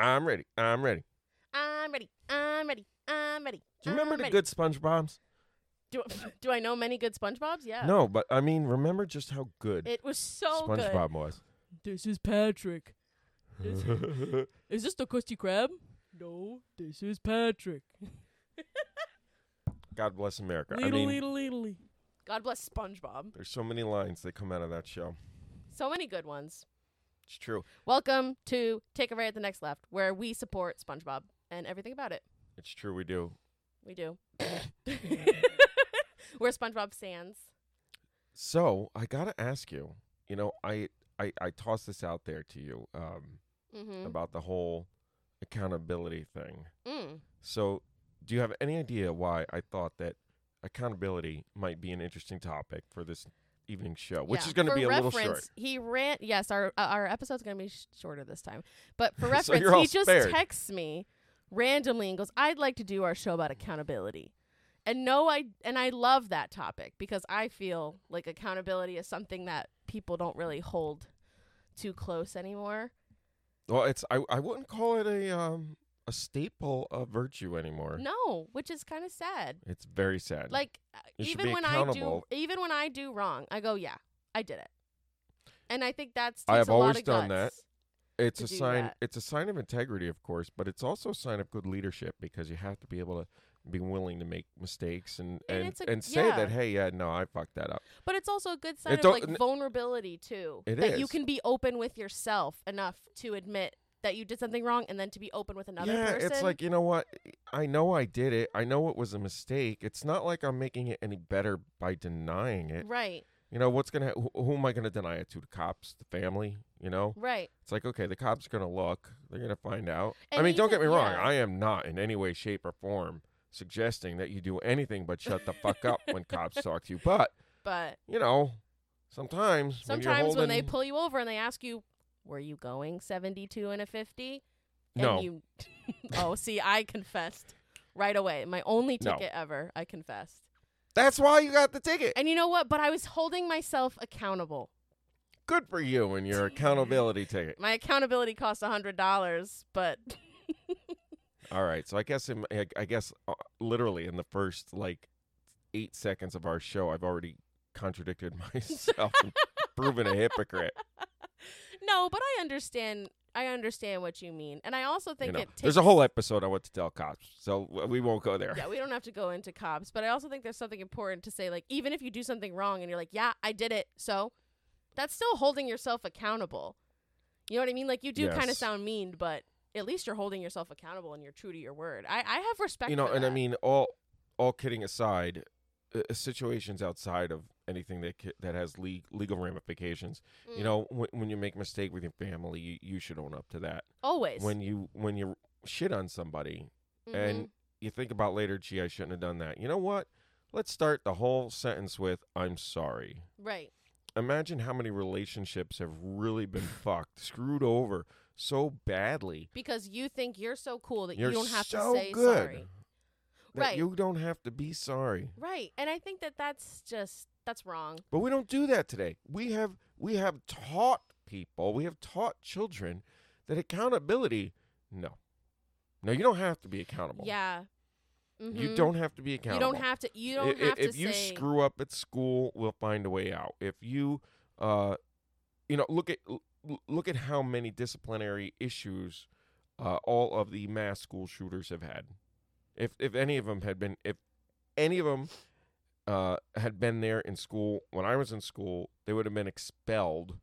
I'm ready. I'm ready. I'm ready. I'm ready. I'm ready. Do you remember I'm the ready. good SpongeBob's? Do, do I know many good SpongeBob's? Yeah. No, but I mean, remember just how good It was so good. SpongeBob was. This is Patrick. Is, is this the Krusty Krab? No, this is Patrick. God bless America. I Leedle, mean, leedle, leedle. God bless SpongeBob. there's so many lines that come out of that show. So many good ones. It's true. Welcome to Take a Right at the Next Left, where we support SpongeBob and everything about it. It's true. We do. We do. Where SpongeBob stands. So I gotta ask you. You know, I I I tossed this out there to you um, Mm-hmm. about the whole accountability thing. Mm. So, do you have any idea why I thought that accountability might be an interesting topic for this evening show, which Yeah. is going to be a little short? He ran. Yes, our uh, our episode's going to be sh- shorter this time. But for reference, all he just spared. texts me randomly and goes, "I'd like to do our show about accountability." And no, I and I love that topic because I feel like accountability is something that people don't really hold too close anymore. Well, it's I I wouldn't call it a um a staple of virtue anymore. No, which is kind of sad. It's very sad. Like uh, You should even be when I do accountable. even when I do wrong, I go, "Yeah, I did it." And I think that's I takes have a lot always of done that. guts. it's to a do sign that. it's a sign of integrity of course but it's also a sign of good leadership because you have to be able to be willing to make mistakes and And and, it's a- and say yeah. that hey yeah no i fucked that up But it's also a good sign of don't- like n- vulnerability too. It that you is. can be open with yourself enough to admit that you did something wrong and then to be open with another yeah person. it's like you know what? I know i did it. I know it was a mistake. It's not like i'm making it any better by denying it. Right, you know what's gonna who, who am i gonna deny it to? The cops? The family? You know? Right. it's like okay the cops are gonna look. They're gonna find out. I And mean don't get me wrong. yeah. i am not in any way shape or form suggesting that you do anything but shut the fuck up when cops talk to you. But But you know, sometimes when you're sometimes when they pull you over and they ask you, "Were you going 72 and a 50?" no, you Oh, see, I confessed right away. My only No. ticket ever, I confessed. that's why you got the ticket. And you know what? But I was holding myself accountable. Good for you and your accountability ticket. My accountability cost a $100, but All right, so I guess in, I- I guess uh, literally in the first like eight seconds of our show, I've already contradicted myself and proven a hypocrite. No, but I understand I understand what you mean. And I also You think know, it takes there's a whole episode on what to tell cops, so we won't go there. Yeah, we don't have to go into cops, but I also think there's something important to say like even if you do something wrong and you're like, "Yeah, I did it." So, that's still holding yourself accountable. You know what I mean? Like you do kind of sound mean, but at least you're holding yourself accountable and you're true to your word. I I have respect you know, for and I mean, all all kidding aside, uh, situations outside of anything that that has le- legal ramifications. You Mm. know, when, when you make a mistake with your family, you, you should own up to that. always When you when you shit on somebody and Mhm. you think about later, gee, I shouldn't have done that. You know what? Let's start the whole sentence with "I'm sorry." right. Imagine how many relationships have really been fucked, screwed over so badly. Because you think you're so cool that You're you don't have so to say good sorry. Right. you don't have to be sorry. Right. And I think that that's just that's wrong. But we don't do that today. We have we have taught people, we have taught children that accountability, no. No, you don't have to be accountable. Yeah. You Mhm. don't have to be accountable. You don't have to you don't i- have if to you say screw up at school, we'll find a way out. If you uh you know, look at look at how many disciplinary issues uh, all of the mass school shooters have had. If if any of them had been if any of them uh, had been there in school when I was in school, they would have been expelled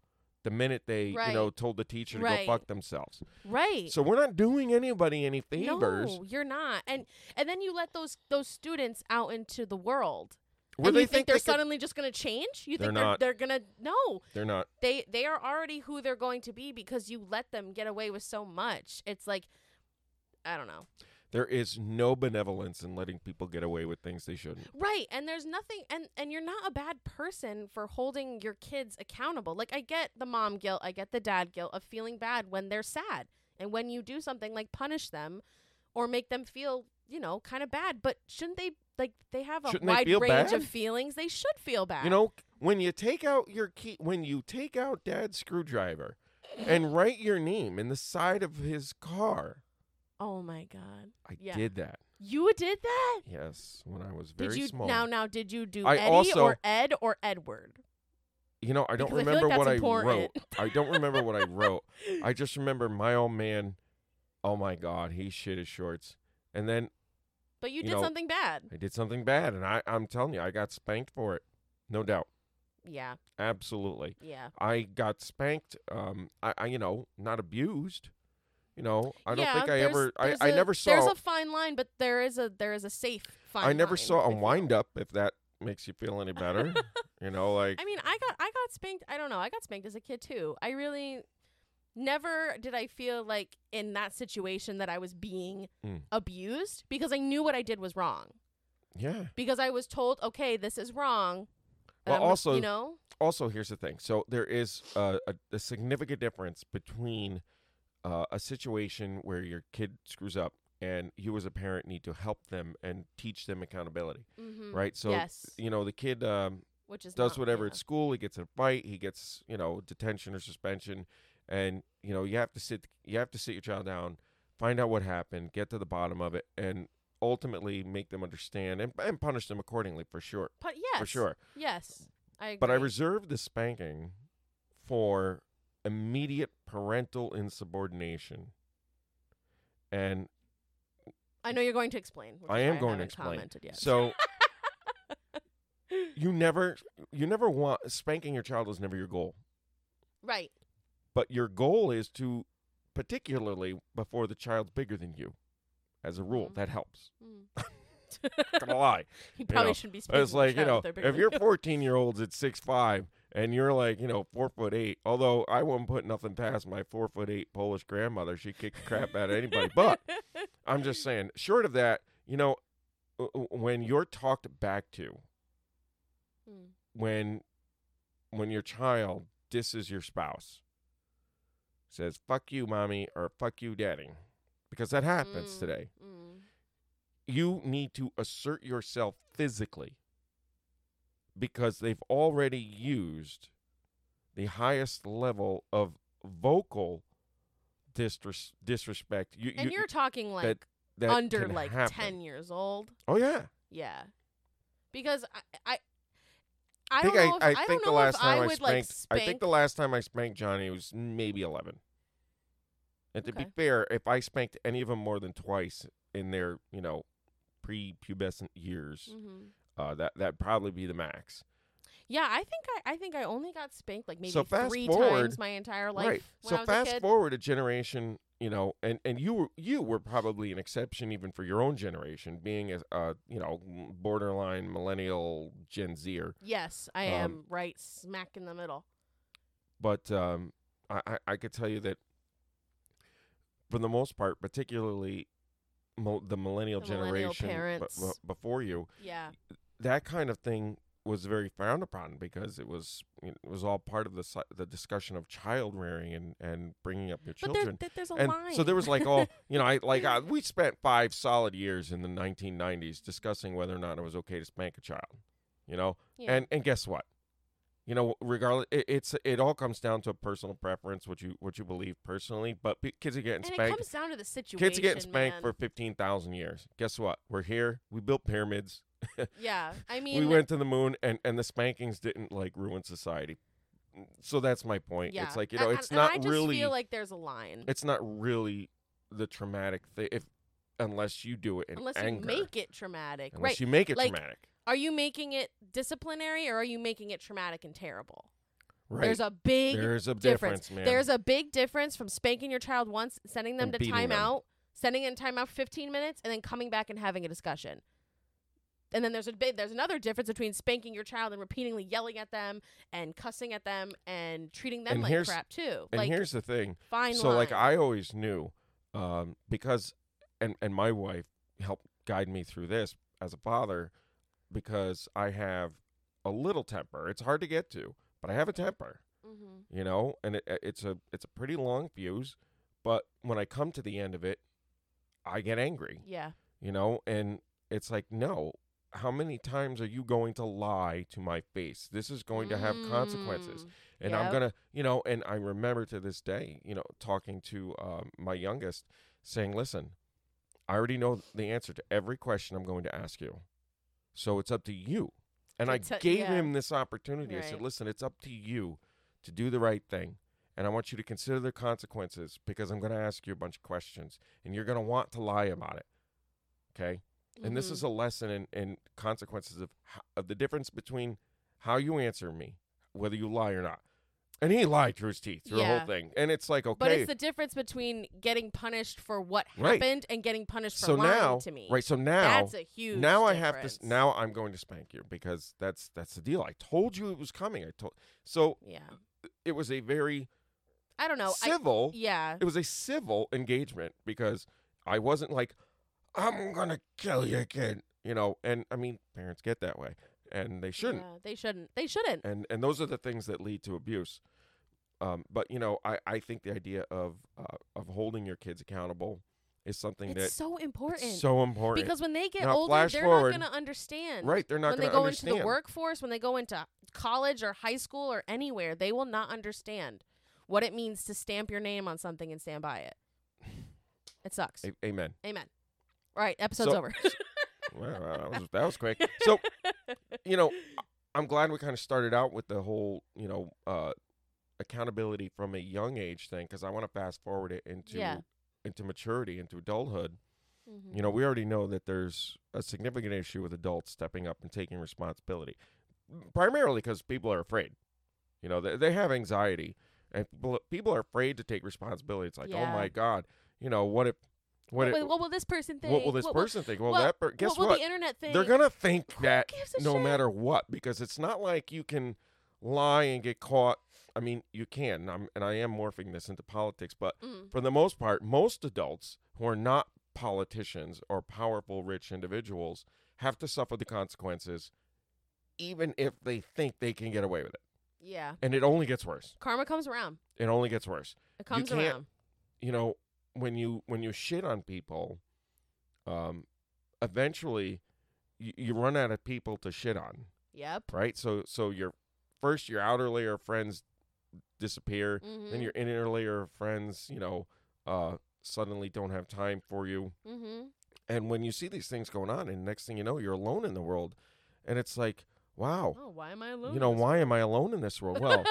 the minute they you know told the teacher to Right. go fuck themselves. right. So we're not doing anybody any favors. No, you're not. And and then you let those those students out into the world. Where and they you think, they're they could- suddenly just going to change? You They're think they're they're going to No. they're not. They they are already who they're going to be because you let them get away with so much. It's like I don't know. There is no benevolence in letting people get away with things they shouldn't. Right. And there's nothing and and you're not a bad person for holding your kids accountable. Like I get the mom guilt, I get the dad guilt of feeling bad when they're sad. And when you do something like punish them or make them feel, you know, kind of bad, but shouldn't they like they have a Shouldn't wide range bad? of feelings. They should feel bad. You know, when you take out your key, when you take out dad's screwdriver, and write your name in the side of his car. Oh my god. I Yeah. did that. You did that? Yes, when I was very did you small. now now did you do I Eddie also- or Ed or Edward? you know, I don't Because I like remember what that's I wrote. I don't remember what I wrote. I just remember my old man. Oh my God, he shit his shorts, and then But you, You did know- something bad. I did something bad, and I, I'm telling you, I got spanked for it, no doubt, Yeah. absolutely. Yeah. I got spanked. Um, I, I you know, not abused. You know, I don't yeah, think I ever. I, there's I a- never There's saw. a fine line, but there is a there is a safe fine I never line, saw a wind up. If that makes you feel any better, you know, like I mean, I got I got spanked. I don't know. I got spanked as a kid too. I really never did I feel like in that situation that I was being Mm. abused because I knew what I did was wrong. yeah. Because I was told, okay, this is wrong. and Well, I'm- also- you know, also here's the thing so there is a, a significant difference between uh, a situation where your kid screws up and you as a parent need to help them and teach them accountability mm-hmm. right so yes, you know the kid um, which is does whatever yeah. at school he gets a fight he gets you know detention or suspension and you know you have to sit you have to sit your child down find out what happened get to the bottom of it and ultimately make them understand and, and punish them accordingly for sure But yes, for sure Yes, I agree. but I reserve the spanking for immediate parental insubordination. And I know you're going to explain. I am I going to explain. Commented yet. so you never you never want spanking your child is never your goal. right. But your goal is to particularly before the child's bigger than you. As a rule, Mhm. that helps. Mm. Gonna lie. you probably know, shouldn't be spanking It's like, you know, if they're bigger if than you're 14 year olds at six five and you're like, you know, four foot eight, although I wouldn't put nothing past my four foot eight Polish grandmother. She kicked crap out of anybody. But I'm just saying, short of that, you know, w- w- when you're talked back to, Mm. when when your child disses your spouse, says "fuck you, mommy" or "fuck you, daddy," because that happens Mm, today. mm. you need to assert yourself physically because they've already used the highest level of vocal disres- disrespect. You, And you, you're talking like that, that under like happen. ten years old. Oh yeah, Yeah, because I I, I, think don't I, know if I I, think the last time I I spanked, like I think the last time I spanked Johnny was maybe eleven. And to be fair, if I spanked any of them more than twice in their you know pre-pubescent years, Mhm. Uh, that that'd probably be the max. Yeah, I think I, I think I only got spanked like maybe So three forward- times my entire life. right. When So I was a fast kid. forward a generation, you know, and and you were you were probably an exception even for your own generation, being a uh, you know borderline millennial Gen Zer. Yes, I Um, am right smack in the middle. But um, I I, I could tell you that for the most part, particularly mo- the millennial The millennial generation b- b- before you, Yeah. That kind of thing was very frowned upon because it was it was all part of the the discussion of child rearing and and bringing up your But children. there- there's a and line. so there was like all you know i like I, we spent five solid years in the 1990s discussing whether or not it was okay to spank a child you know Yeah. and and guess what you know regardless it, it's it all comes down to a personal preference what you what you believe personally but kids are getting and it spanked comes down to the situation. kids are getting spanked man. for 15,000 years guess what we're here we built pyramids Yeah, I mean, we went to the moon and and the spankings didn't like ruin society mm, so that's my point yeah. it's like you know and- it's and not I just really feel like there's a line. it's not really the traumatic thing if unless you do it in Unless anger. you make it traumatic, unless right? you make it Like, traumatic. Are you making it disciplinary or are you making it traumatic and terrible? Right. There's a big There's a difference. difference, man. There's a big difference from spanking your child once, sending them And to timeout, sending in timeout for 15 minutes, and then coming back and having a discussion. And then there's a big, there's another difference between spanking your child and repeatedly yelling at them and cussing at them and treating them And like here's- crap too. and like here's the thing. fine so like line. I always knew um because and and my wife helped guide me through this as a father because I have a little temper. It's hard to get to, but I have a temper, Mhm. you know, and it, it's a it's a pretty long fuse, but when I come to the end of it, I get angry. Yeah. you know and it's like no how many times are you going to lie to my face? This is going to have consequences. Mm, And I'm going to, you know, and I remember to this day, you know, talking to um, my youngest saying, listen, I already know the answer to every question I'm going to ask you. So it's up to you. And I It's a- gave yeah. him this opportunity. I said, listen, it's up to you to do the right thing. And I want you to consider the consequences because I'm going to ask you a bunch of questions and you're going to want to lie about it. Okay? And this mhm. is a lesson in, in consequences of, of the difference between how you answer me, whether you lie or not. And he lied through his teeth through the whole thing. And it's like, okay. But it's the difference between getting punished for what Right. happened and getting punished for so lying now, to me. right? So now, That's a huge. now I have to. Now I'm going to spank you because that's that's the deal. I told you it was coming. I told. So Yeah. it was a very I don't know. I, civil. yeah. it was a civil engagement because I wasn't like, I'm gonna kill your kid, you know. And I mean, parents get that way, and they shouldn't. Yeah, they shouldn't. They shouldn't. and and those are the things that lead to abuse. Um, but you know, I, I think the idea of uh, of holding your kids accountable is something It's that so important. it's so important. because when they get Now, older, they're forward. not going to understand. right, they're not gonna understand. when they go understand. into the workforce, when they go into college or high school or anywhere, they will not understand what it means to stamp your name on something and stand by it. It sucks. A- amen. Amen. All right, episode's So- over. Well, that was that was quick. So, you know, I'm glad we kind of started out with the whole, you know, uh, accountability from a young age thing because I want to fast forward it into Yeah. into maturity, into adulthood. Mhm. You know, we already know that there's a significant issue with adults stepping up and taking responsibility, primarily because people are afraid. You know, they, they have anxiety, and people people are afraid to take responsibility. It's like, oh my god, you know, what if, what, what, will- what will this person think? what will this What person think? Well, that per- guess what will what? the internet think? They're gonna think Who that no shit? matter what, because it's not like you can lie and get caught. I mean, you can, and I'm, and I am morphing this into politics, but Mm. for the most part, most adults who are not politicians or powerful, rich individuals have to suffer the consequences, even if they think they can get away with it. Yeah. And it only gets worse. Karma comes around. It only gets worse. It comes can't- around. You know, when you when you shit on people, um, eventually you, you run out of people to shit on. Yep. right? So so your first your outer layer of friends disappear, Mhm. then your inner layer of friends, you know, uh, suddenly don't have time for you. Mhm. And when you see these things going on, and next thing you know, you're alone in the world, and it's like, wow, Oh, why am I alone? you know, why am I alone in this world? Well, world?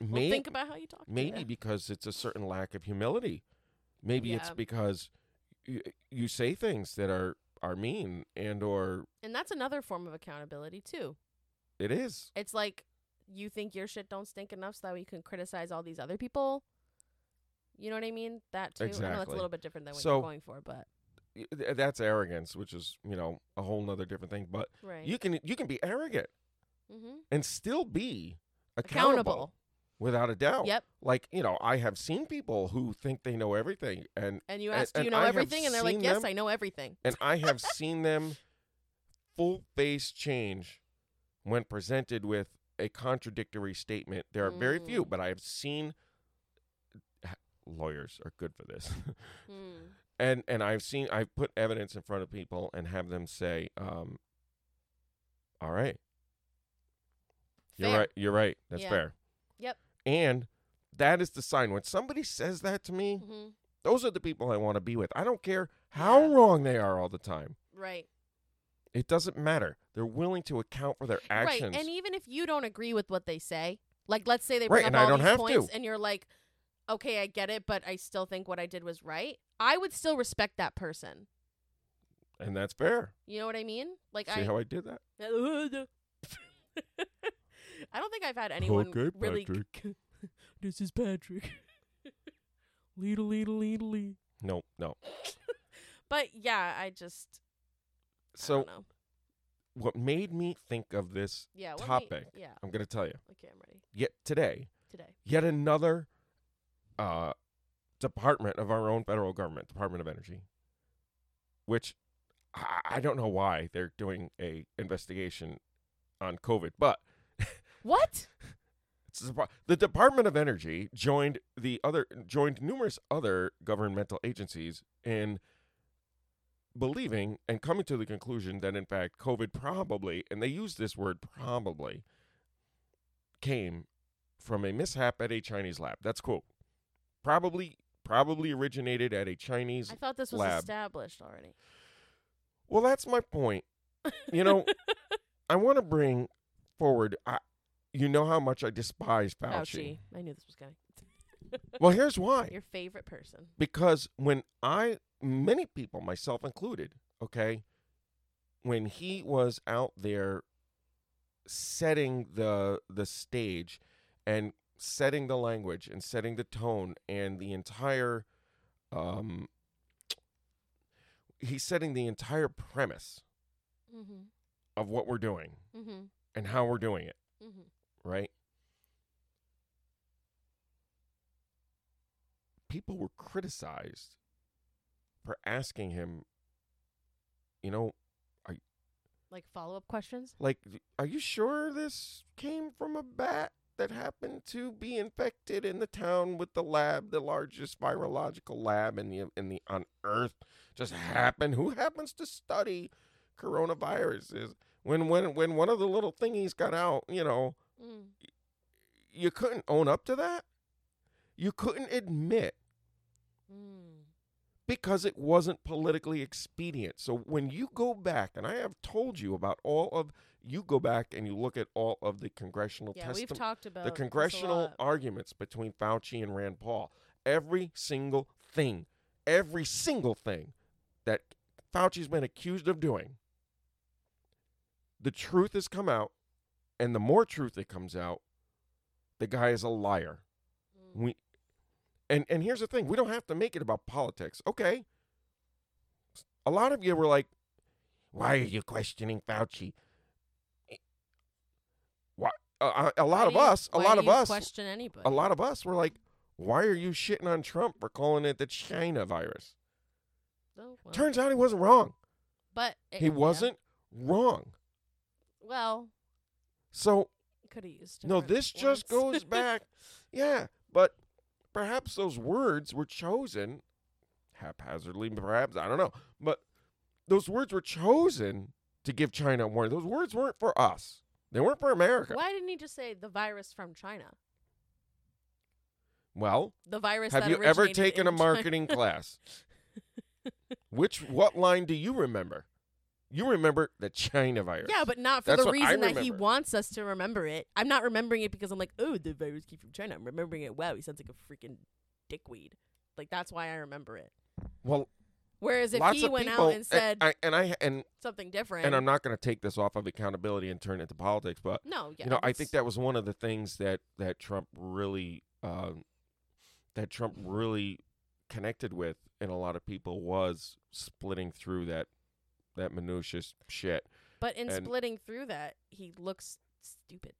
well, think about how you talk. maybe because it's a certain lack of humility. Maybe it's because you, you say things that are are mean and or And that's another form of accountability too. it is It's like you think your shit don't stink enough so that you can criticize all these other people. You know what I mean? That too. I know that's a little bit different than what So- you're going for, but that's arrogance, which is you know a whole nother different thing. But right. you can you can be arrogant mm-hmm. and still be accountable, Accountable. Without a doubt. Yep. Like you know, I have seen people who think they know everything, and And you And- ask, do you know I everything? And they're like, yes, them- I know everything. and I have seen them full face change when presented with a contradictory statement. There are very few, Mm. but I have seen lawyers are good for this. Hmm. and and I've seen I've put evidence in front of people and have them say, um, "All right, you're right, you're right, that's Yeah. fair." Yep. And that is the sign when somebody says that to me. Mhm. Those are the people I want to be with. I don't care how Yeah. wrong they are all the time. Right. It doesn't matter. They're willing to account for their actions. Right. And even if you don't agree with what they say, like let's say they Right, bring and up all these points to. and you're like, okay, I get it, but I still think what I did was right. I would still respect that person. and that's fair. You know what I mean? Like See I how I did that? I don't think I've had anyone Okay, really Patrick. This is Patrick. Leedle, leedle, leedle, lee. No, no. But yeah, I just I So don't know. what made me think of this Yeah, what made- topic, yeah. I'm going to tell you. Okay, I'm ready. Yet today, Today. yet another uh, department of our own federal government, Department of Energy, which I, I don't know why they're doing a investigation on COVID, but What? the Department of Energy joined the other joined numerous other governmental agencies in believing and coming to the conclusion that in fact COVID probably, and they use this word probably, came from a mishap at a Chinese lab. That's quote. Probably probably originated at a Chinese I thought this was lab. established already. Well, that's my point. You know, I want to bring forward. I, you know how much I despise Fauci. Fauci. I knew this was going. Well, here's why. Your favorite person. Because when I, many people, myself included, okay, when he was out there setting the the stage and setting the language and setting the tone and the entire, um, he's setting the entire premise Mm-hmm. of what we're doing Mm-hmm. and how we're doing it, Mm-hmm. Right? People were criticized for asking him, you know, Like follow up questions. like, are you sure this came from a bat that happened to be infected in the town with the lab, the largest virological lab in the in the on Earth? Just happened. Who happens to study coronaviruses? When when when one of the little thingies got out, you know, Mm. you couldn't own up to that. You couldn't admit Mm. because it wasn't politically expedient. So when you go back, and I have told you about all of, you go back and you look at all of the congressional Yeah, we've testimony, talked about the congressional arguments between Fauci and Rand Paul. Every single thing, every single thing that Fauci's been accused of doing, the truth has come out, and the more truth that comes out, the guy is a liar. Mm. We and and here's the thing, we don't have to make it about politics. Okay. A lot of you were like, why are you questioning Fauci? Why uh, a lot Why of you- us, a lot of us, question anybody. a lot of us were like, why are you shitting on Trump for calling it the China virus? Oh, well. Turns out he wasn't wrong. but it- He wasn't wrong. Well, So could have used. No, this just goes back. yeah, but perhaps those words were chosen haphazardly, perhaps. I don't know. But those words were chosen to give China a warning. Those words weren't for us, they weren't for America. Why didn't he just say the virus from China? Well, The virus. have you ever taken a in China. marketing class? Which, what line do you remember? You remember the China virus. Yeah, but not for That's the reason that he wants us to remember it. I'm not remembering it because I'm like, oh, the virus came from China. I'm remembering it. Wow, he sounds like a freaking dickweed. Like that's why I remember it. well, Whereas if he went people, out and said I, and I and something different, and I'm not going to take this off of accountability and turn it to politics, but no, yeah, you know, I think that was one of the things that that Trump really um, that Trump really connected with in a lot of people was splitting through that that minutiae shit. But in and- splitting through that, he looks stupid.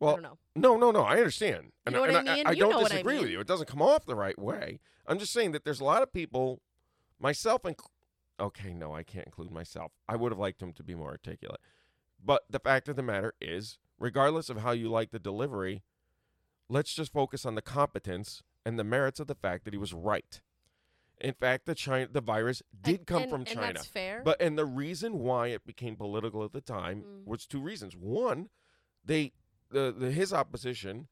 I Well, don't know. no, no, no. I understand, You and, know what and I mean? I, You don't what I disagree with you. It doesn't come off the right way. I'm just saying that there's a lot of people, myself and okay, no, I can't include myself. I would have liked him to be more articulate, but the fact of the matter is, regardless of how you like the delivery, let's just focus on the competence and the merits of the fact that he was right. In fact, the China, the virus did And- come and- from and China. that's fair. But and the reason why it became political at the time Mm. was two reasons. One, they the, the his opposition,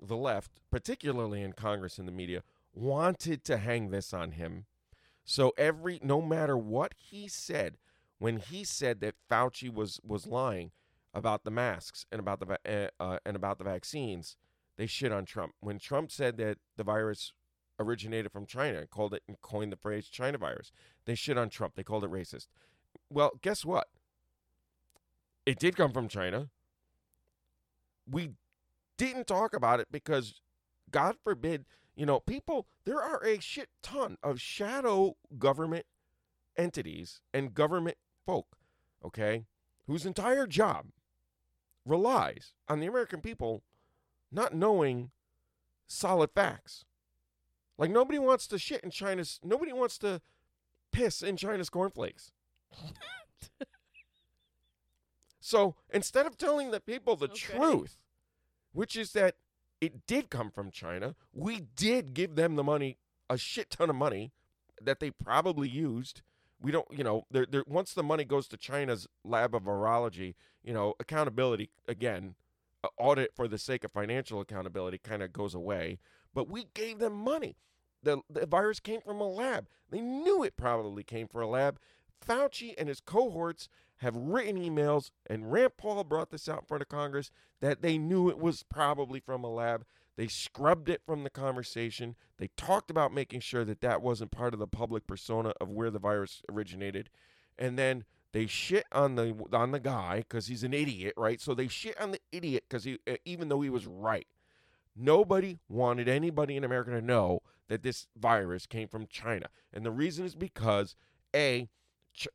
the left, particularly in Congress and the media, wanted to hang this on him. So every no matter what he said, when he said that Fauci was was lying about the masks and about the uh, uh, and about the vaccines, they shit on Trump. When Trump said that the virus originated from China and called it and coined the phrase China virus, they shit on Trump. They called it racist. Well, guess what? It did come from China. We didn't talk about it because, God forbid, you know, people, there are a shit ton of shadow government entities and government folk, okay, whose entire job relies on the American people not knowing solid facts. Like nobody wants to shit in China's. Nobody wants to piss in China's cornflakes. so instead of telling the people the Okay. truth, which is that it did come from China, we did give them the money, a shit ton of money that they probably used We don't, you know, there, there. Once the money goes to China's lab of virology, you know, accountability again, audit for the sake of financial accountability kind of goes away. But we gave them money. The the virus came from a lab. They knew it probably came from a lab. Fauci and his cohorts have written emails, and Rand Paul brought this out in front of Congress that they knew it was probably from a lab. They scrubbed it from the conversation. They talked about making sure that that wasn't part of the public persona of where the virus originated, and then they shit on the on the guy because he's an idiot, right? So they shit on the idiot because he, uh, even though he was right, nobody wanted anybody in America to know that this virus came from China, and the reason is because a Ch-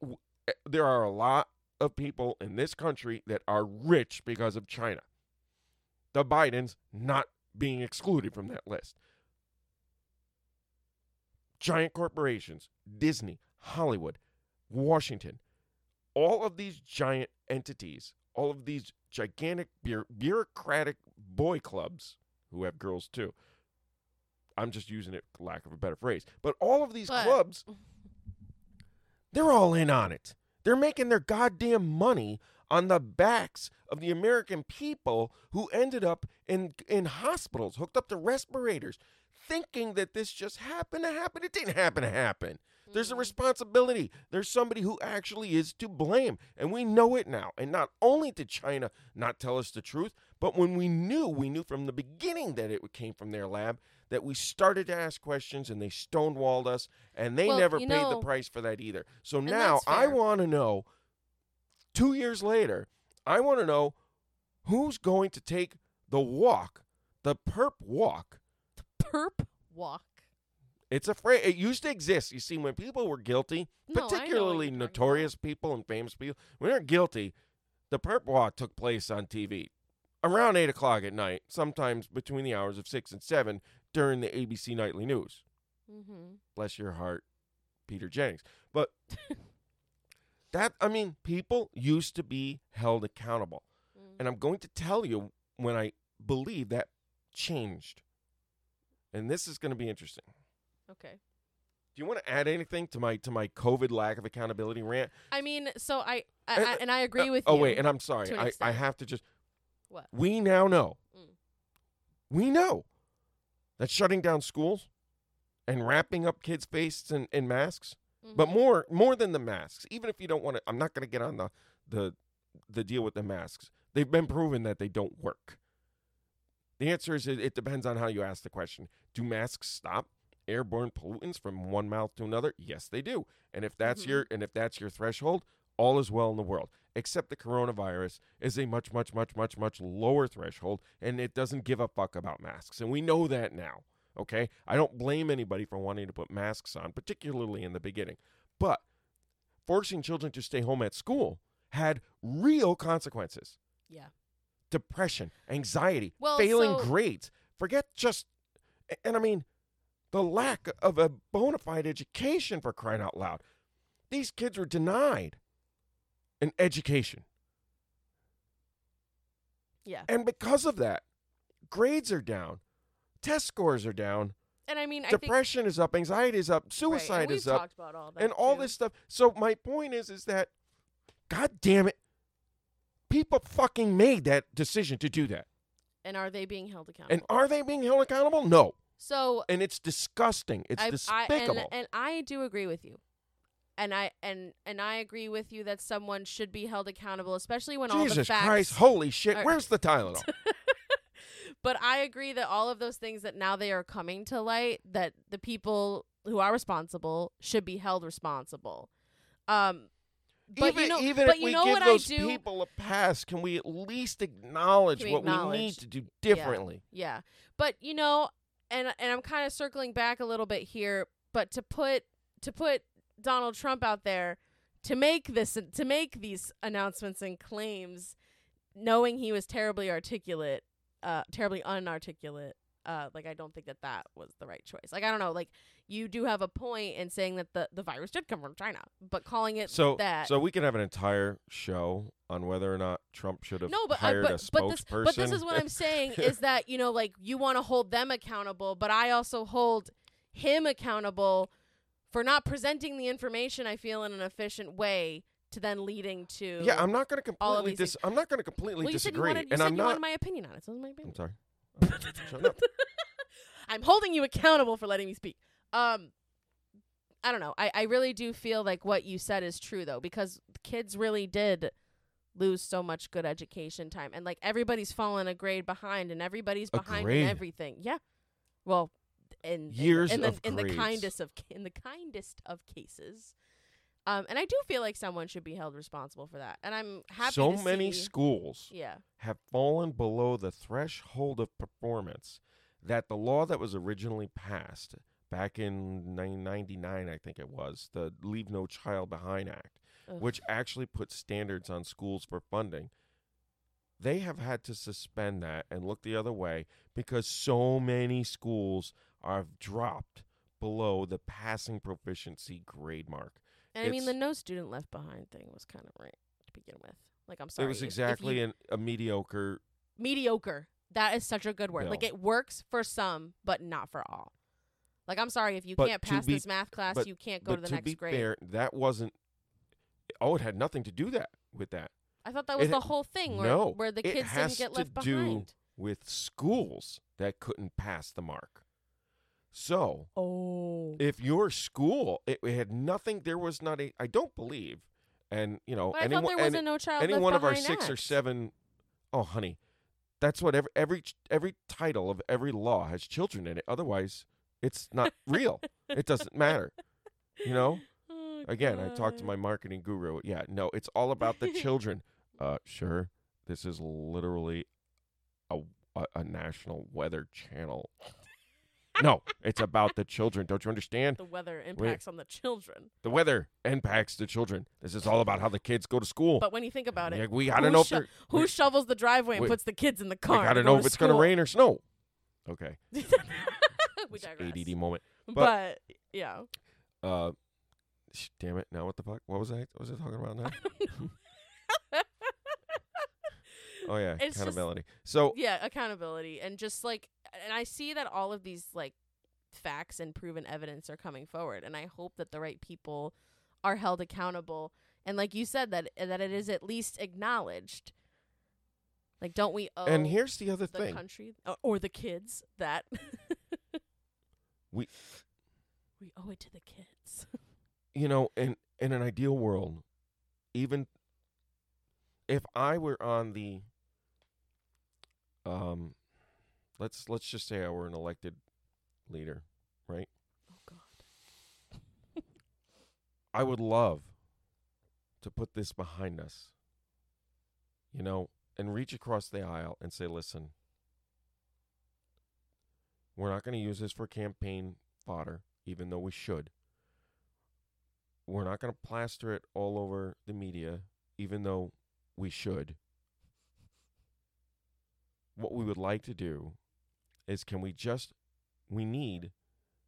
eh, there are a lot of people in this country that are rich because of China. The Bidens not being excluded from that list. Giant corporations, Disney, Hollywood, Washington, all of these giant entities, all of these gigantic bureau- bureaucratic boy clubs who have girls too. I'm just using it lack of a better phrase. But all of these But- clubs they're all in on it. They're making their goddamn money on the backs of the American people who ended up in in hospitals, hooked up to respirators, thinking that this just happened to happen. It didn't happen to happen. There's a responsibility. There's somebody who actually is to blame. And we know it now. And not only did China not tell us the truth, but when we knew, we knew from the beginning that it came from their lab, that we started to ask questions and they stonewalled us and they Well, never paid the price for that either. So now I want to know, two years later, I want to know who's going to take the walk, the perp walk. The perp walk. It's a phrase. It used to exist. You see, when people were guilty, No, I know what particularly notorious people and famous people, when they're guilty, the perp walk took place on TV around eight o'clock at night, sometimes between the hours of six and seven during the ABC nightly news. Mm-hmm. Bless your heart, Peter Jennings. But that, I mean, people used to be held accountable. Mm. And I'm going to tell you when I believe that changed. And this is going to be interesting. Okay. Do you want to add anything to my to my COVID lack of accountability rant? I mean, so I, I, Uh, I and I agree Uh, with oh wait, and I'm sorry. I, I have to just What? we now know. Mm. We know that shutting down schools and wrapping up kids' faces in, in masks, but Mhm. more more than the masks. Even if you don't want to, I'm not going to get on the the the deal with the masks. They've been proven that they don't work. The answer is it, it depends on how you ask the question. Do masks stop airborne pollutants from one mouth to another? Yes, they do. And if that's Mhm. your and if that's your threshold, all is well in the world. Except the coronavirus is a much, much, much, much, much lower threshold, and it doesn't give a fuck about masks. And we know that now. Okay? I don't blame anybody for wanting to put masks on, particularly in the beginning. But forcing children to stay home at school had real consequences Yeah. depression, anxiety, Well, failing so- grades. Forget just, and I mean, the lack of a bona fide education for crying out loud. These kids were denied an education. Yeah. And because of that, grades are down, test scores are down, And I mean, I think depression is up, anxiety is up, right, suicide we've is up, all and all this stuff. So my point is, is that, God damn it, people fucking made that decision to do that. And are they being held accountable? And are they being held accountable? No. So And it's disgusting. It's I, I, despicable. and, and I do agree with you. And I and and I agree with you that someone should be held accountable, especially when all the Jesus facts. Christ, holy shit. are- Where's the Tylenol? but I agree that all of those things that now they are coming to light, that the people who are responsible should be held responsible. Um, but even you know, even but if you we know give those I do. people a pass, can we at least acknowledge we what we need to do differently? Yeah. But you know, and and I'm kind of circling back a little bit here, but to put to put Donald Trump out there to make this to make these announcements and claims knowing he was terribly articulate, uh terribly unarticulate, uh like I don't think that that was the right choice. Like I don't know, like you do have a point in saying that the the virus did come from China, but calling it So that so we could have an entire show on whether or not Trump should have no, but I, hired but, a but this spokesperson. but this is what I'm saying is that you know like you want to hold them accountable, but I also hold him accountable for not presenting the information I feel in an efficient way to then leading to Yeah, I'm not going to completely dis- I'm not going to completely well, you said you disagree, wanted, you and said I'm you not. my opinion on it. So this my opinion. I'm sorry. Shut up. I'm holding you accountable for letting me speak. Um, I don't know. I, I really do feel like what you said is true though, because kids really did lose so much good education time, and like everybody's fallen a grade behind, and everybody's A behind grade? in everything. Yeah. Well, in Years in, the, of in the grades. kindest of ca- in the kindest of cases. Um, and I do feel like someone should be held responsible for that, and I'm happy. so to many see- schools Yeah. have fallen below the threshold of performance that the law that was originally passed back in 1999, I think it was, the Leave No Child Behind Act, Ugh. which actually put standards on schools for funding. They have had to suspend that and look the other way because so many schools are dropped below the passing proficiency grade mark. And I mean, the no student left behind thing was kind of right to begin with. Like, I'm sorry. it was if- if exactly you- an, a mediocre. mediocre. That is such a good word. Like, it works for some, but not for all. Like, I'm sorry if you But can't to pass be- this math class, but- you can't go but to the to next be grade. fair, that wasn't. Oh, it had nothing to do that with that. I thought that was it- the whole thing where, no, where the it kids has didn't get left to do behind. with schools that couldn't pass the mark. So Oh. if your school it, it had nothing, there was not a. I don't believe, and you know But anyone thought there was any, no child any one of our six or seven oh honey, that's what every every every title of every law has children in it. Otherwise, it's not real. it doesn't matter. You know. Oh, Again, I talked to my marketing guru. Yeah, no, it's all about the children. Uh, sure, this is literally a, a a national weather channel. No, it's about the children. Don't you understand? the weather impacts on the children. The weather impacts the children. This is all about how the kids go to school. But when you think about it, Yeah, we gotta who know if sho- they're- who we- shovels the driveway and we- puts the kids in the we car? gotta to know go if it's gonna rain or snow. Okay, we It's digress. ADD moment. But, yeah. Uh, sh- damn it! Now what the fuck? What was I? What was I talking about now? oh yeah, It's just- accountability. So yeah, accountability and just like and I see that all of these like facts and proven evidence are coming forward and I hope that the right people are held accountable and like you said that that it is at least acknowledged. Like don't we owe and here's the other the thing. country or, or the kids that We- we owe it to the kids. you know, in in an ideal world, even if I were on the um let's let's just say I were an elected leader, right? oh god. I would love to put this behind us. You know, and reach across the aisle and say, "Listen, we're not going to use this for campaign fodder, even though we should. We're not going to plaster it all over the media, even though we should. What we would like to do is can we just we need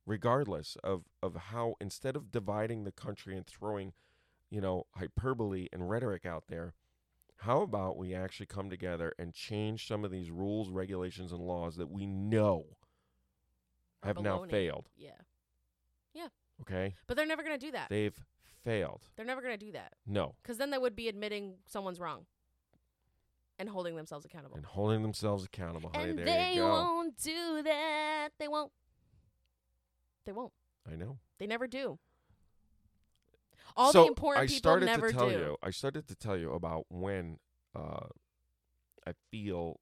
regardless of of how instead of dividing the country and throwing, you know, hyperbole and rhetoric out there, how about we actually come together and change some of these rules, regulations and laws that we know Or have now baloney. failed, Yeah. Yeah. okay? But they're never going to do that. They've failed. they're never going to do that No. cuz then they would be admitting someone's wrong and holding themselves accountable. And holding themselves accountable, honey. And there they you go. won't do that. They won't. They won't. I know. They never do. All so the important I people started never to tell do. you. I started to tell you about when uh, I feel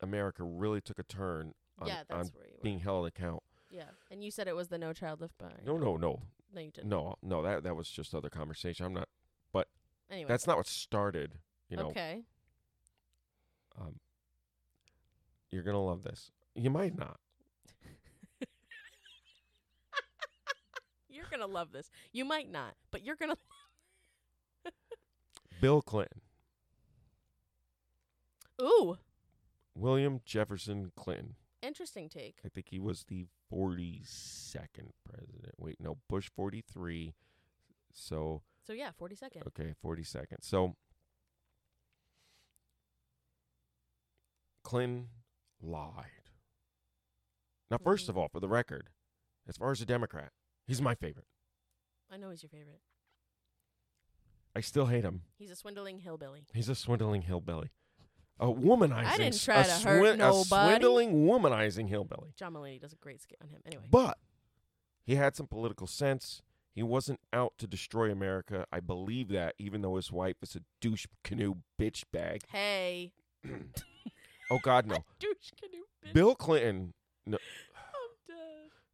America really took a turn on, yeah, that's on where you were. being held account. yeah, and you said it was the No Child Left Behind. No, no, no, no, you didn't. no, no. That that was just other conversation. I'm not. But anyway, That's not what started. You know. okay. Um, you're gonna love this. You might not. You're gonna love this. You might not, but you're gonna. Bill Clinton, Ooh, William Jefferson Clinton. interesting take. I think he was the 42nd president. Wait, no, Bush 43. So So yeah, forty second. Okay, 40 seconds. So Clinton lied. Now, 1st Mhm. of all, for the record, as far as a Democrat, he's my favorite. I know he's your favorite. I still hate him. He's a swindling hillbilly. He's a swindling hillbilly. A womanizing. I didn't try a to hurt swin- A swindling, womanizing hillbilly. John Mulaney does a great skit on him. Anyway. But he had some political sense. He wasn't out to destroy America. I believe that, even though his wife is a douche canoe bitch bag. hey. Oh God, no. Douche canoe bitch. Bill Clinton, dead.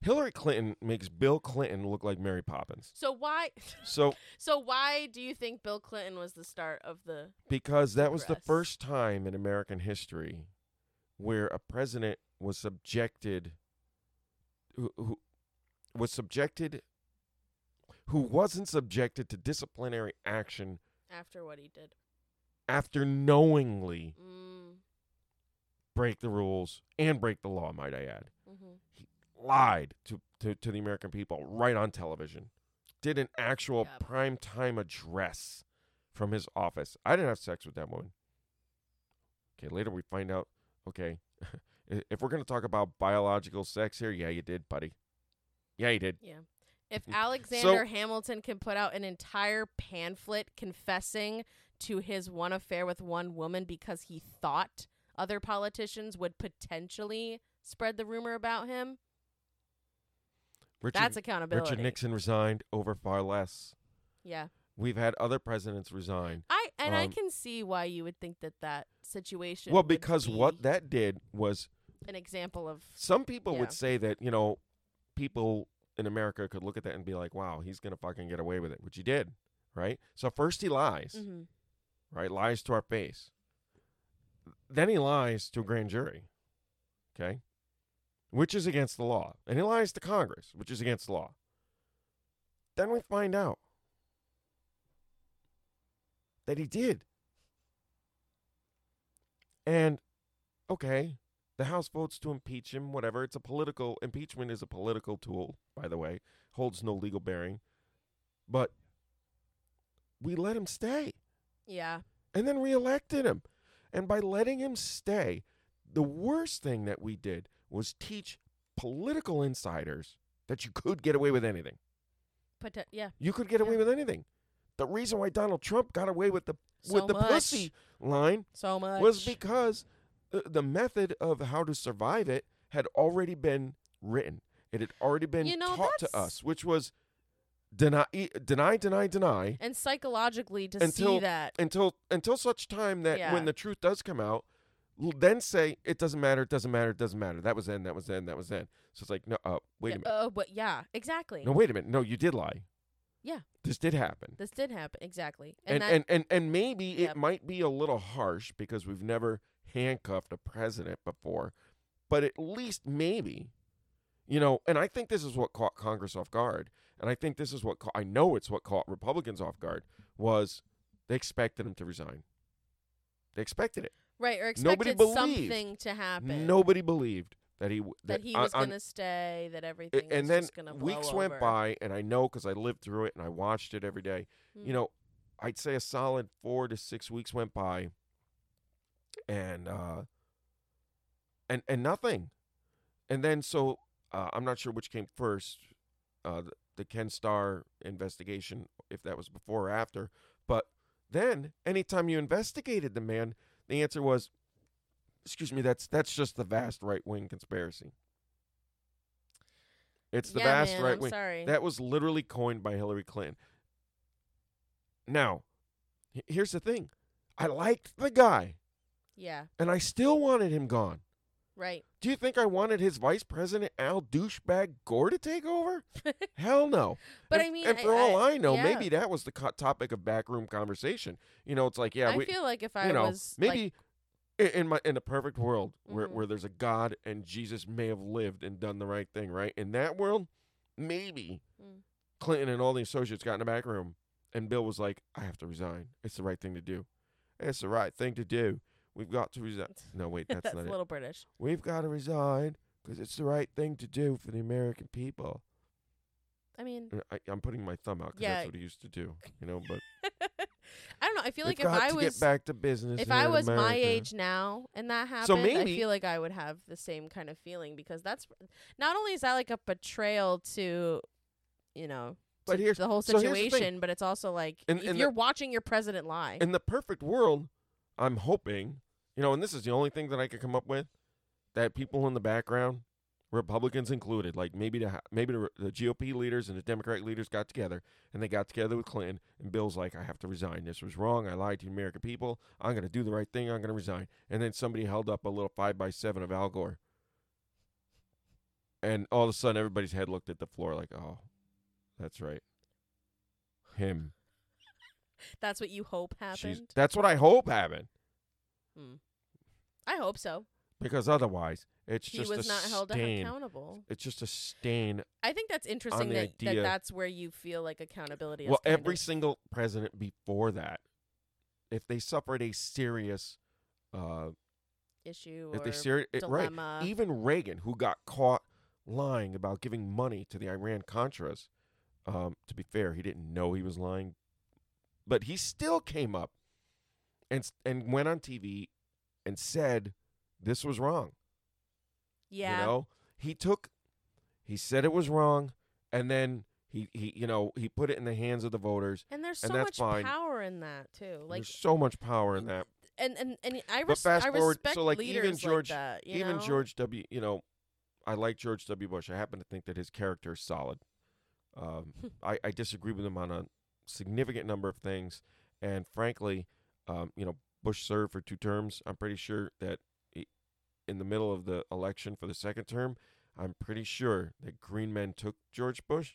Hillary Clinton makes Bill Clinton look like Mary Poppins. So why So so why do you think Bill Clinton was the start of the because that was the Progress. first time in American history where a president was subjected who, who was subjected who wasn't subjected to disciplinary action after what he did? after knowingly Mm, break the rules and break the law might I add mm-hmm. lied to, to, to the American people right on television did an actual Yep. prime time address from his office I didn't have sex with that woman okay later we find out okay if we're going to talk about biological sex here yeah you did buddy yeah you did Yeah. If Alexander. So- Hamilton can put out an entire pamphlet confessing to his one affair with one woman because he thought other politicians would potentially spread the rumor about him, Richard, that's accountability. Richard Nixon resigned over far less Yeah. we've had other presidents resign I and I Um, can see why you would think that that situation well because what that did was an example of Some people Yeah. would say that, you know, people in America could look at that and be like, wow, he's going to fucking get away with it, which he did, right? So first he lies, Mhm. right? Lies to our face. Then he lies to a grand jury, okay? Which is against the law. And he lies to Congress, which is against the law. Then we find out that he did. And, okay, the House votes to impeach him, whatever. It's a political impeachment is a political tool, by the way, holds no legal bearing. But we let him stay yeah. and then reelected him. And by letting him stay, the worst thing that we did was teach political insiders that you could get away with anything. Pote- uh, yeah. You could get away Yeah. with anything. The reason why Donald Trump got away with the So with the much. pussy line So much. was because the, the method of how to survive it had already been written. It had already been You know, taught to us, which was deny, deny, deny, deny and psychologically to Until- see that until until such time that Yeah. when the truth does come out, then say it doesn't matter, it doesn't matter, it doesn't matter. That was then, that was then, that was then. So it's like, no, uh, wait a minute, Oh, but yeah, exactly. no, wait a minute, no, you did lie. Yeah. this did happen. This did happen exactly. And, and that, and, and and maybe Yep. it might be a little harsh because we've never handcuffed a president before, but at least maybe, you know. And I think this is what caught Congress off guard, and I think this is what ca- I know it's what caught Republicans off guard was they expected him to resign. They expected it. right or expected believed. something to happen. Nobody believed that he w- that he was going to stay, that everything a- and was then just going to weeks went over. by, and I know because I lived through it and I watched it every day. Mm. You know, I'd say a solid four to six weeks went by, and uh, and and nothing. And then so uh, I'm not sure which came first, uh, the, the Ken Starr investigation, if that was before or after. But then, anytime you investigated the man, the answer was, "Excuse me, that's that's just the vast right wing conspiracy." It's the yeah, vast man, right wing. sorry. That was literally coined by Hillary Clinton. Now, here's the thing. I liked the guy, yeah, and I still wanted him gone. Right. Do you think I wanted his vice president, Al douchebag Gore, to take over? Hell no. But and, I mean, and I- for all I- I, know, yeah. maybe that was the co- topic of backroom conversation. You know, it's like, yeah, I we, feel like if I you know, was maybe i in my in a perfect world where Mhm. where there's a God and Jesus may have lived and done the right thing, right? In that world, maybe Mm. Clinton and all the associates got in the back room, and Bill was like, "I have to resign. It's the right thing to do. It's the right thing to do. We've got to resign." No, wait, that's, that's not a it. little British. We've got to resign because it's the right thing to do for the American people. I mean, uh, I, I'm putting my thumb out because Yeah. that's what he used to do, you know. But I don't know. I feel like if I was get back to business. if I was my age now and that happened, So I feel like I would have the same kind of feeling because that's not only is that like a betrayal to, you know, But to here's- the whole so the situation, but it's also like if in you're watching your president lie. In the perfect world, I'm hoping, you know, and this is the only thing that I could come up with, that people in the background, Republicans included, like maybe the maybe the, the GOP leaders and the Democratic leaders got together and they got together with Clinton and Bill's like, I have to resign. This was wrong. I lied to the American people. I'm going to do the right thing. I'm going to resign. And then somebody held up a little five by seven of Al Gore, and all of a sudden everybody's head looked at the floor like, oh, that's right, him. That's what you hope She's, happened. that's what I hope happened. Hmm. I hope so. because otherwise it's He just was a not held stain. accountable. It's just a stain. I think that's interesting that, that that's where you feel like accountability. is well, every of- single president before that, if they suffered a serious, uh, issue if or they serious, right, even Reagan, who got caught lying about giving money to the Iran Contras. Um, to be fair, he didn't know he was lying, but he still came up and and went on TV and said this was wrong. yeah. You know, he took, he said it was wrong, and then he, he, you know, he put it in the hands of the voters. and there's and so that's much fine. power in that too. Like There's so much power in that. and and and I, But res- fast I forward- respect so, like, leaders even George- like that, Even know? George W. You know, I like George W. Bush. I happen to think that his character is solid. Um, I, I disagree with him on a significant number of things, and frankly, um, you know, Bush served for two terms. I'm pretty sure that in the middle of the election for the second term, I'm pretty sure that Green men took George Bush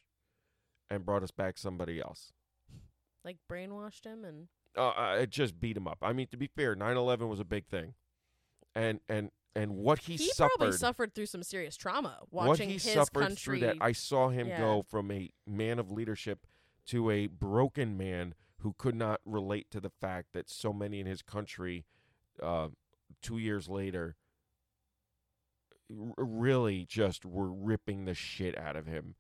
and brought us back somebody else. like brainwashed him and uh, uh, it just beat him up. I mean, to be fair, 9/11 was a big thing, and and and what he, he, suffered, probably suffered through some serious trauma what watching he his suffered country. through that. I saw him Yeah. go from a man of leadership to a broken man who could not relate to the fact that so many in his country, uh, two years later, r- really just were ripping the shit out of him,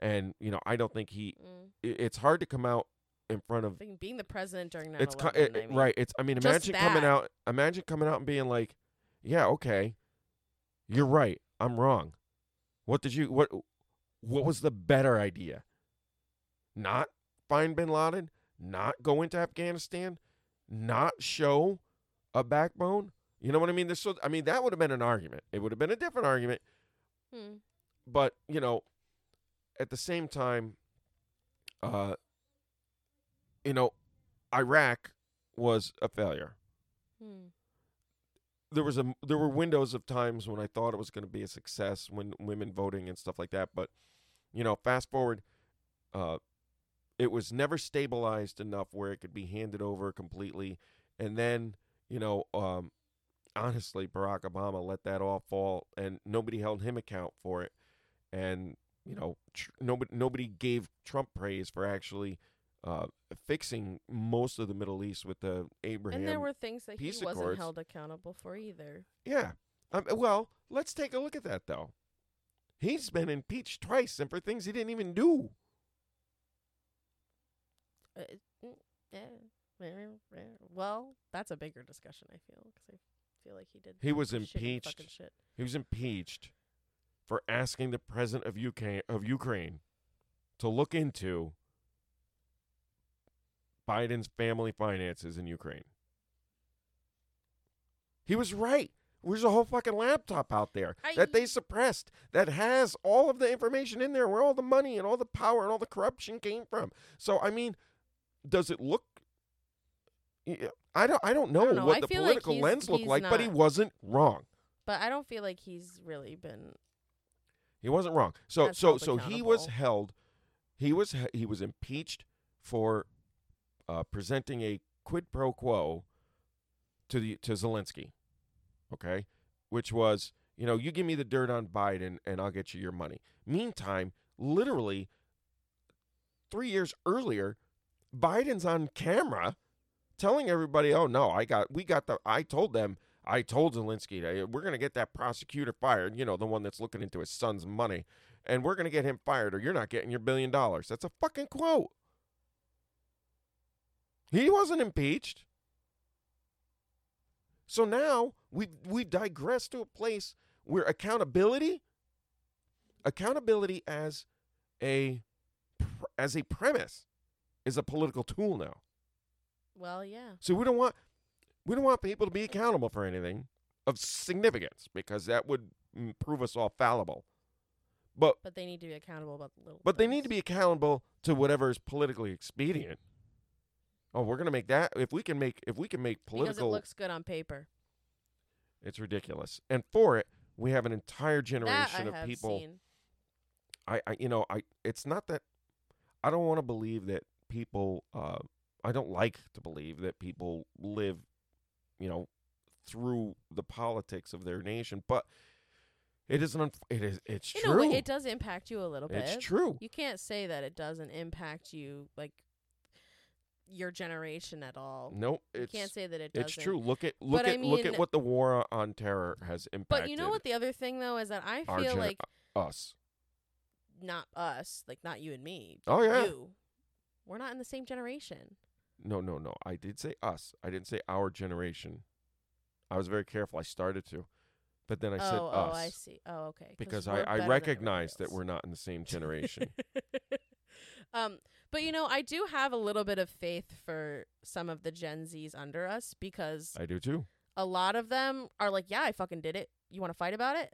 and you know, I don't think he. Mm. i- It's hard to come out in front of being the president during 9/11. it's co- it, I mean, right. It's I mean, imagine coming out. Imagine coming out and being like, "Yeah, okay, you're right. I'm wrong. What did you what? What was the better idea? Not find Bin Laden. Not go into Afghanistan. Not show a backbone. You know what I mean? So I mean that would have been an argument. It would have been a different argument. Hmm. But you know, at the same time, uh, you know, Iraq was a failure. Hmm. There was a there were windows of times when I thought it was going to be a success when women voting and stuff like that. But you know, fast forward, uh, it was never stabilized enough where it could be handed over completely. And then you know, um, honestly, Barack Obama let that all fall, and nobody held him account for it. And you know, tr- nobody nobody gave Trump praise for actually uh, fixing most of the Middle East with the Abraham. And there were things that he wasn't accords. held accountable for either. yeah. Um, well, let's take a look at that though. He's been impeached twice, and for things he didn't even do. Uh, it- mm, yeah. Well, that's a bigger discussion. I feel because I feel like he did. He was impeached. Shit. He was impeached for asking the president of UK of Ukraine to look into Biden's family finances in Ukraine. He was right. There's a whole fucking laptop out there I- that they suppressed that has all of the information in there where all the money and all the power and all the corruption came from. So I mean, does it look I don't I don't know, don't know. what I the feel like political lens looked like, but he wasn't wrong. But I don't feel like he's really been. He wasn't wrong. So so so he was held. He was he- he was impeached for uh, presenting a quid pro quo to the to Zelensky. Okay, which was you know you give me the dirt on Biden and I'll get you your money. Meantime, literally three years earlier, Biden's on camera telling everybody, "Oh no, I got we got the I told them." I told Zelensky that we're going to get that prosecutor fired, you know, the one that's looking into his son's money, and we're going to get him fired or you're not getting your billion dollars. That's a fucking quote. He wasn't impeached. So now we we digress to a place where accountability accountability as a as a premise is a political tool now. Well, yeah. So we don't want we don't want people to be accountable for anything of significance because that would prove us all fallible. But But they need to be accountable about the little. but they need to be accountable to whatever is politically expedient. Oh, we're gonna make that if we can make if we can make because political it looks good on paper. it's ridiculous. And for it, we have an entire That I generation of have people seen. I, I you know I it's not that I don't want to believe that people uh I don't like to believe that people live you know through the politics of their nation but it is an unf- it is it's In true it does impact you a little bit. it's true You can't say that it doesn't impact you, like your generation at all. nope you can't say that it doesn't. it's true look at look But I at look at what the war on terror has impacted But you know what? The other thing though is that I feel gener- like us not us, like not you and me. Oh, yeah. you. We're not in the same generation. no no no I did say us I didn't say our generation I was very careful I started to but then I said oh, us Oh, I see. Oh, okay. because I, I recognize that we're not in the same generation. um, but you know, I do have a little bit of faith for some of the Gen Zs under us because I do too. a lot of them are like, "Yeah, I fucking did it. You want to fight about it?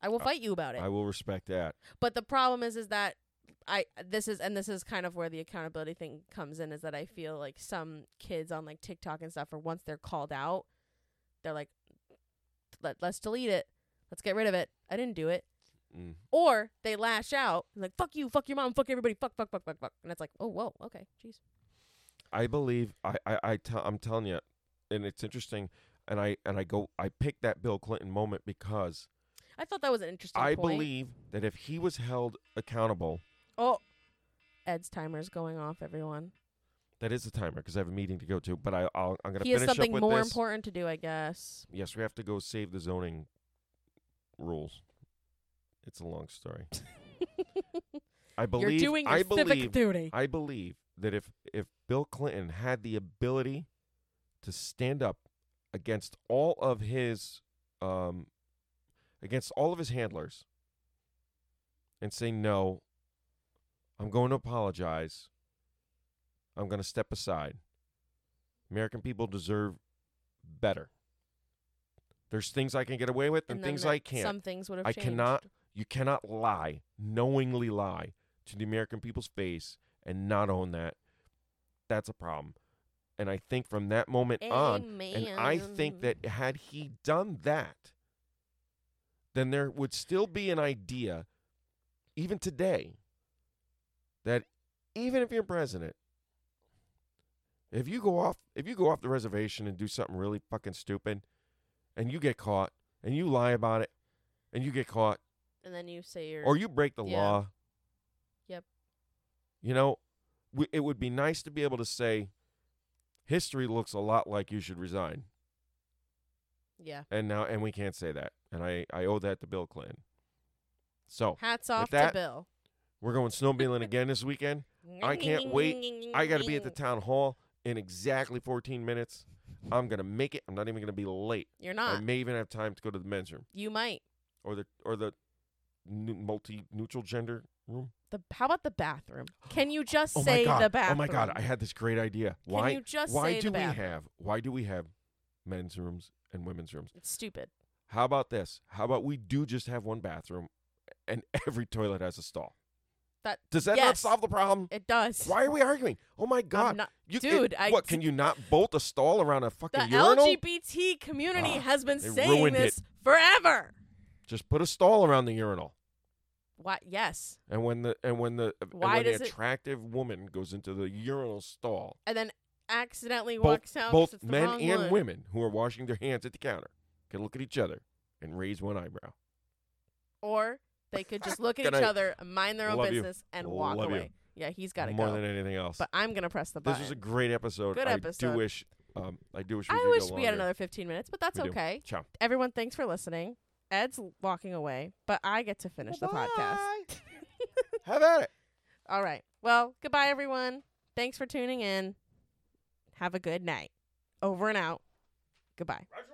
I will fight you about it." I will respect that. But the problem is, is that I this is and this is kind of where the accountability thing comes in. Is that I feel like some kids on like TikTok and stuff, or once they're called out, they're like, Let, "Let's delete it. Let's get rid of it. I didn't do it." Mm. Or they lash out like, "Fuck you, fuck your mom, fuck everybody, fuck, fuck, fuck, fuck, fuck," and it's like, "Oh, whoa, okay, jeez." I believe I I, I tell, I'm telling you, and it's interesting. And I and I go I picked that Bill Clinton moment because I thought that was an interesting. I point. believe that if he was held accountable, Oh, Ed's timer's going off. Everyone, that is the timer because I have a meeting to go to. But I I'll, I'm gonna he has finish something up with more this. important to do, I guess. Yes, we have to go save the zoning rules. It's a long story. I believe You're doing your I civic believe duty. I believe that if if Bill Clinton had the ability to stand up against all of his um against all of his handlers and say no, I'm going to apologize. I'm going to step aside. American people deserve better. There's things I can get away with and, then things I can't. Some things would have I changed. cannot you cannot lie, knowingly lie to the American people's face and not own that. That's a problem. And I think from that moment on, and I think that had he done that, then there would still be an idea, even today, that even if you're president, if you go off if you go off the reservation and do something really fucking stupid, and you get caught, and you lie about it, and you get caught, And then you say you're. or you break the Yeah. law. Yep. You know, w- it would be nice to be able to say, history looks a lot like you should resign, yeah. and now and we can't say that, and I I owe that to Bill Clinton. So Hats off that, to Bill. We're going snowmobiling again this weekend. I can't wait. I got to be at the town hall in exactly 14 minutes. I'm gonna make it. I'm not even gonna be late. You're not. I may even have time to go to the men's room You might. or the or the multi neutral gender room. The how about the bathroom? Can you just Oh say the bathroom? Oh my god! I had this great idea. Can Why? you just why say do the we have? Why do we have men's rooms and women's rooms? It's stupid. How about this? How about we do just have one bathroom, and every toilet has a stall? That Does that not yes, solve the problem? It does. Why are we arguing? Oh my god! not- You, Dude, it- I- what? Can you not bolt a stall around a fucking urinal? the urinal? LGBT community Ah, has been they saying ruined this forever. Just put a stall around the urinal. What? Yes. And when the and when the and Why when the does it- attractive woman goes into the urinal stall, And then accidentally both, walks out. 'cause both it's the men wrong and one. women who are washing their hands at the counter can look at each other and raise one eyebrow. Or they could just look at each night. other, mind their own Love you. business, and walk Love you. away. Yeah, he's got to go. more than anything else. but I'm gonna press the button. this was a great episode. Good I episode. do wish. Um, I do wish we I could wish go we had another 15 minutes, but that's We do. okay. Ciao. Everyone, thanks for listening. Ed's walking away, but I get to finish the podcast. Bye. Have at it. All right. Well, goodbye, everyone. Thanks for tuning in. Have a good night. Over and out. Goodbye. Roger.